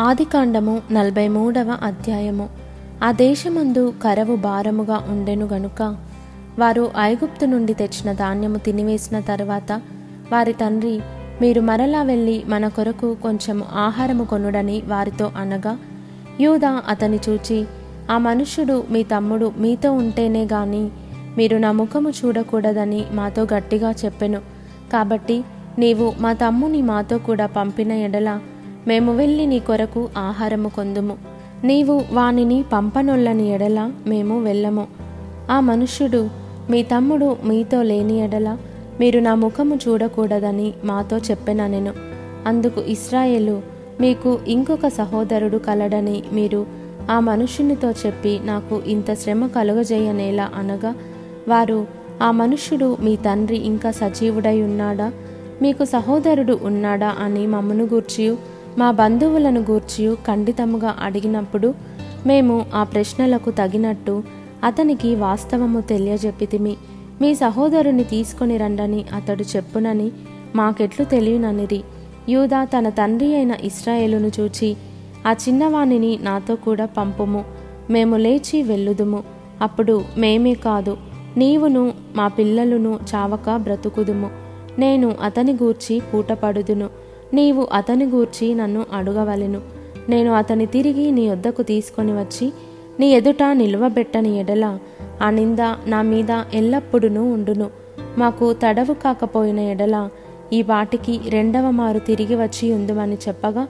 ఆదికాండము నలభై మూడవ అధ్యాయము. ఆ దేశమందు కరవు భారముగా ఉండెను గనుక వారు ఐగుప్తు నుండి తెచ్చిన ధాన్యము తినివేసిన తర్వాత వారి తండ్రి మీరు మరలా వెళ్ళి మన కొరకు కొంచెము ఆహారము కొనుడని వారితో అనగా యూదా అతని చూచి ఆ మనుష్యుడు మీ తమ్ముడు మీతో ఉంటేనే గాని మీరు నా ముఖము చూడకూడదని మాతో గట్టిగా చెప్పెను. కాబట్టి నీవు మా తమ్ముని మాతో కూడా పంపిన ఎడల మేము వెళ్ళి నీ కొరకు ఆహారము కొందుము. నీవు వానిని పంపనొల్లని ఎడల మేము వెళ్ళము. ఆ మనుష్యుడు మీ తమ్ముడు మీతో లేని ఎడల మీరు నా ముఖము చూడకూడదని మాతో చెప్పెననెను అందుకు ఇస్రాయేలు మీకు ఇంకొక సహోదరుడు కలడని మీరు ఆ మనుష్యునితో చెప్పి నాకు ఇంత శ్రమ కలుగజేయనేలా అనగా వారు ఆ మనుష్యుడు మీ తండ్రి ఇంకా సజీవుడై ఉన్నాడా? మీకు సహోదరుడు ఉన్నాడా అని మమ్మను గూర్చియు మా బంధువులను గూర్చియు ఖండితముగా అడిగినప్పుడు మేము ఆ ప్రశ్నలకు తగినట్టు అతనికి వాస్తవము తెలియజెప్పితిమి. మీ సహోదరుని తీసుకొని రండని అతడు చెప్పునని మాకెట్లు తెలియననిరి. యూదా తన తండ్రి అయిన ఇస్రాయేలును చూచి ఆ చిన్నవాణిని నాతో కూడా పంపుము. మేము లేచి వెళ్ళుదుము. అప్పుడు మేమే కాదు నీవును మా పిల్లలును చావక బ్రతుకుదుము. నేను అతని గూర్చి పూటపడుదును. నీవు అతని గూర్చి నన్ను అడుగవలెను. నేను అతని తిరిగి నీ వద్దకు తీసుకొని వచ్చి నీ ఎదుట నిలువబెట్టని ఎడల ఆ నింద నా మీద ఎల్లప్పుడూ ఉండును. మాకు తడవు కాకపోయిన ఎడల ఈ వాటికి రెండవ మారు తిరిగి వచ్చి ఉందమని చెప్పగా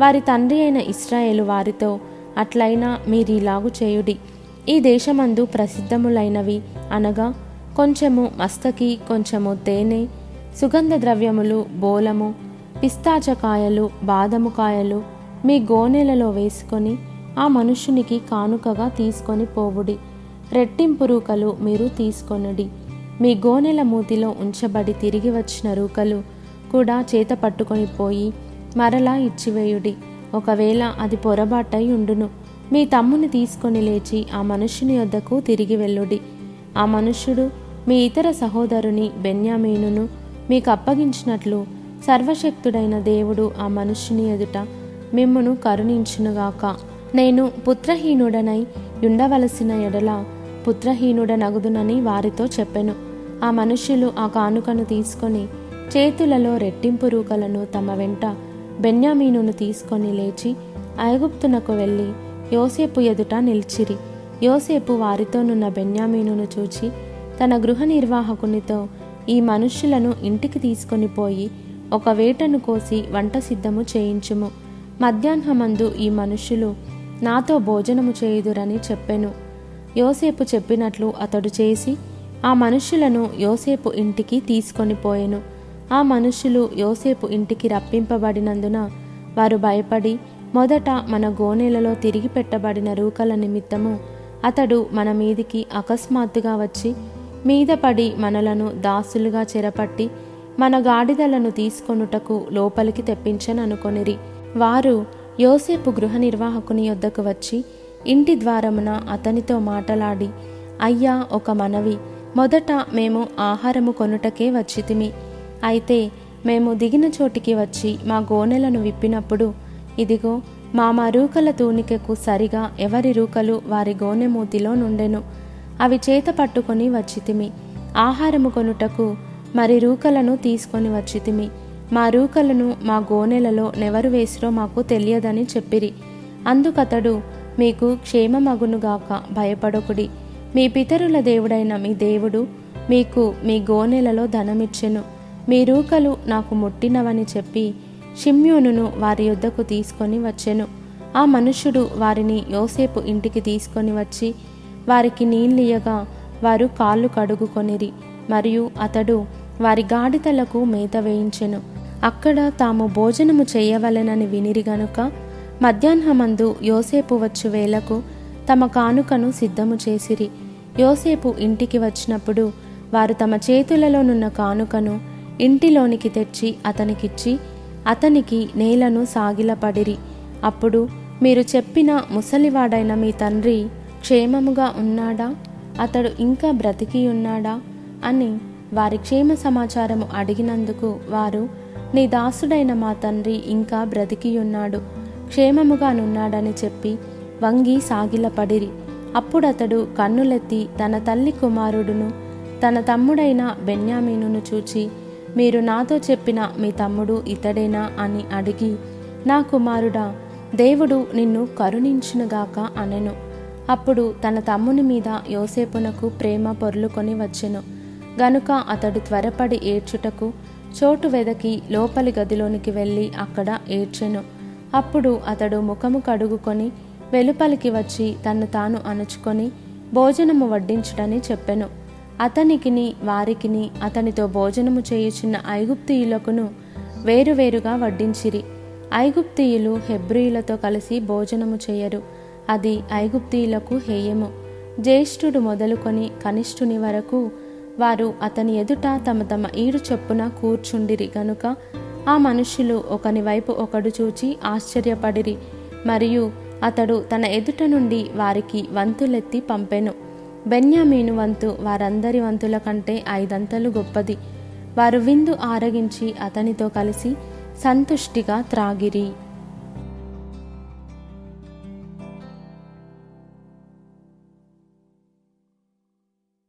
వారి తండ్రి అయిన ఇస్రాయేలు వారితో అట్లయినా మీరిలాగు చేయుడి. ఈ దేశమందు ప్రసిద్ధములైనవి అనగా కొంచెము మస్తకి కొంచెము తేనె సుగంధ ద్రవ్యములు బోలము పిస్తాచకాయలు బాదము కాయలు మీ గోనెలలో వేసుకొని ఆ మనుషునికి కానుకగా తీసుకొని పోవుడి. రెట్టింపు రూకలు మీరు తీసుకొనుడి. మీ గోనెల మూతిలో ఉంచబడి తిరిగి వచ్చిన రూకలు కూడా చేత పట్టుకొని పోయి మరలా ఇచ్చివేయుడి. ఒకవేళ అది పొరబాటై ఉండును మీ తమ్ముని తీసుకొని లేచి ఆ మనుషుని వద్దకు తిరిగి వెళ్ళుడి. ఆ మనుష్యుడు మీ ఇతర సహోదరుని బెన్యామీనును మీకు అప్పగించినట్లు సర్వశక్తుడైన దేవుడు ఆ మనుష్యుని ఎదుట మిమ్మను కరుణించునుగాక. నేను పుత్రహీనుడనై ఉండవలసిన ఎడల పుత్రహీనుడనగుదునని వారితో చెప్పెను. ఆ మనుష్యులు ఆ కానుకను తీసుకొని చేతులలో రెట్టింపు రూకలను తమ వెంట బెన్యామీనును తీసుకొని లేచి ఐగుప్తునకు వెళ్ళి యోసేపు ఎదుట నిలిచిరి. యోసేపు వారితోనున్న బెన్యామీనును చూచి తన గృహ నిర్వాహకునితో ఈ మనుష్యులను ఇంటికి తీసుకొని పోయి ఒక వేటను కోసి వంట సిద్ధము చేయించుము. మధ్యాహ్నమందు ఈ మనుష్యులు నాతో భోజనము చేయుదురని చెప్పెను. యోసేపు చెప్పినట్లు అతడు చేసి ఆ మనుష్యులను యోసేపు ఇంటికి తీసుకొని పోయెను. ఆ మనుష్యులు యోసేపు ఇంటికి రప్పింపబడినందున వారు భయపడి మొదట మన గోనెలలో తిరిగి పెట్టబడిన రూకల నిమిత్తము అతడు మన మీదికి అకస్మాత్తుగా వచ్చి మీద పడి మనలను దాసులుగా చెరపట్టి మన గాడిదలను తీసుకొనుటకు లోపలికి తెప్పించననుకొనిరి వారు యోసేపు గృహ నిర్వాహకుని యొద్దకు వచ్చి ఇంటి ద్వారమున అతనితో మాటలాడి అయ్యా ఒక మనవి. మొదట మేము ఆహారము కొనుటకే వచ్చితిమి. అయితే మేము దిగిన చోటికి వచ్చి మా గోనెలను విప్పినప్పుడు ఇదిగో మా మా రూకల తూనికకు సరిగా ఎవరి రూకలు వారి గోనె మూతిలో నుండెను. అవి చేత పట్టుకొని వచ్చితిమి. ఆహారము కొనుటకు మరి రూకలను తీసుకొని వచ్చితిమి. మా రూకలను మా గోనెలలో నెవరు వేసిరో మాకు తెలియదని చెప్పిరి. అందుకతడు మీకు క్షేమమగునుగాక భయపడకుడి. మీ పితరుల దేవుడైన మీ దేవుడు మీకు మీ గోనెలలో ధనమిచ్చెను. మీ రూకలు నాకు ముట్టినవని చెప్పి షిమ్యోనును వారి యొద్దకు తీసుకొని వచ్చెను. ఆ మనుష్యుడు వారిని యోసేపు ఇంటికి తీసుకొని వచ్చి వారికి నీళ్ళియగా వారు కాళ్ళు కడుగుకొనిరి. మరియు అతడు వారి గాడిదలకు మేత వేయించెను. అక్కడ తాము భోజనము చేయవలెనని వినిరి గనుక మధ్యాహ్నమందు యోసేపు వచ్చు వేలకు తమ కానుకను సిద్ధము చేసిరి. యోసేపు ఇంటికి వచ్చినప్పుడు వారు తమ చేతులలోనున్న కానుకను ఇంటిలోనికి తెచ్చి అతనికిచ్చి అతనికి నేలను సాగిలపడిరి. అప్పుడు మీరు చెప్పిన ముసలివాడైన మీ తండ్రి క్షేమముగా ఉన్నాడా? అతడు ఇంకా బ్రతికి ఉన్నాడా అని వారి క్షేమ సమాచారము అడిగినందుకు వారు నీ దాసుడైన మా తండ్రి ఇంకా బ్రతికియున్నాడు. క్షేమముగానున్నాడని చెప్పి వంగి సాగిలపడిరి. అప్పుడతడు కన్నులెత్తి తన తల్లి కుమారుడును తన తమ్ముడైన బెన్యామీనును చూచి మీరు నాతో చెప్పిన మీ తమ్ముడు ఇతడేనా అని అడిగి నా కుమారుడా దేవుడు నిన్ను కరుణించునుగాక అనెను. అప్పుడు తన తమ్ముని మీద యోసేపునకు ప్రేమ పొర్లుకొని వచ్చెను. గనుక అతడు త్వరపడి ఏడ్చుటకు చోటు వెదకి లోపలి గదిలోనికి వెళ్ళి అక్కడ ఏడ్చెను. అప్పుడు అతడు ముఖము కడుగుకొని వెలుపలికి వచ్చి తన్ను తాను అణుచుకొని భోజనము వడ్డించుడని చెప్పెను. అతనికిని వారికిని అతనితో భోజనము చేయుచున్న ఐగుప్తియులకును వేరువేరుగా వడ్డించిరి. ఐగుప్తియులు హెబ్రియులతో కలిసి భోజనము చేయరు. అది ఐగుప్తియులకు హేయము. జ్యేష్ఠుడు మొదలుకొని కనిష్ఠుని వరకు వారు అతని ఎదుట తమ తమ ఈడు చొప్పున కూర్చుండిరి గనుక ఆ మనుషులు ఒకని వైపు ఒకడు చూచి ఆశ్చర్యపడిరి. మరియు అతడు తన ఎదుట నుండి వారికి వంతులెత్తి పంపెను. బెన్యామీను వంతు వారందరి వంతుల కంటే ఐదంతలు గొప్పది. వారు విందు ఆరగించి అతనితో కలిసి సంతుష్టిగా త్రాగిరి.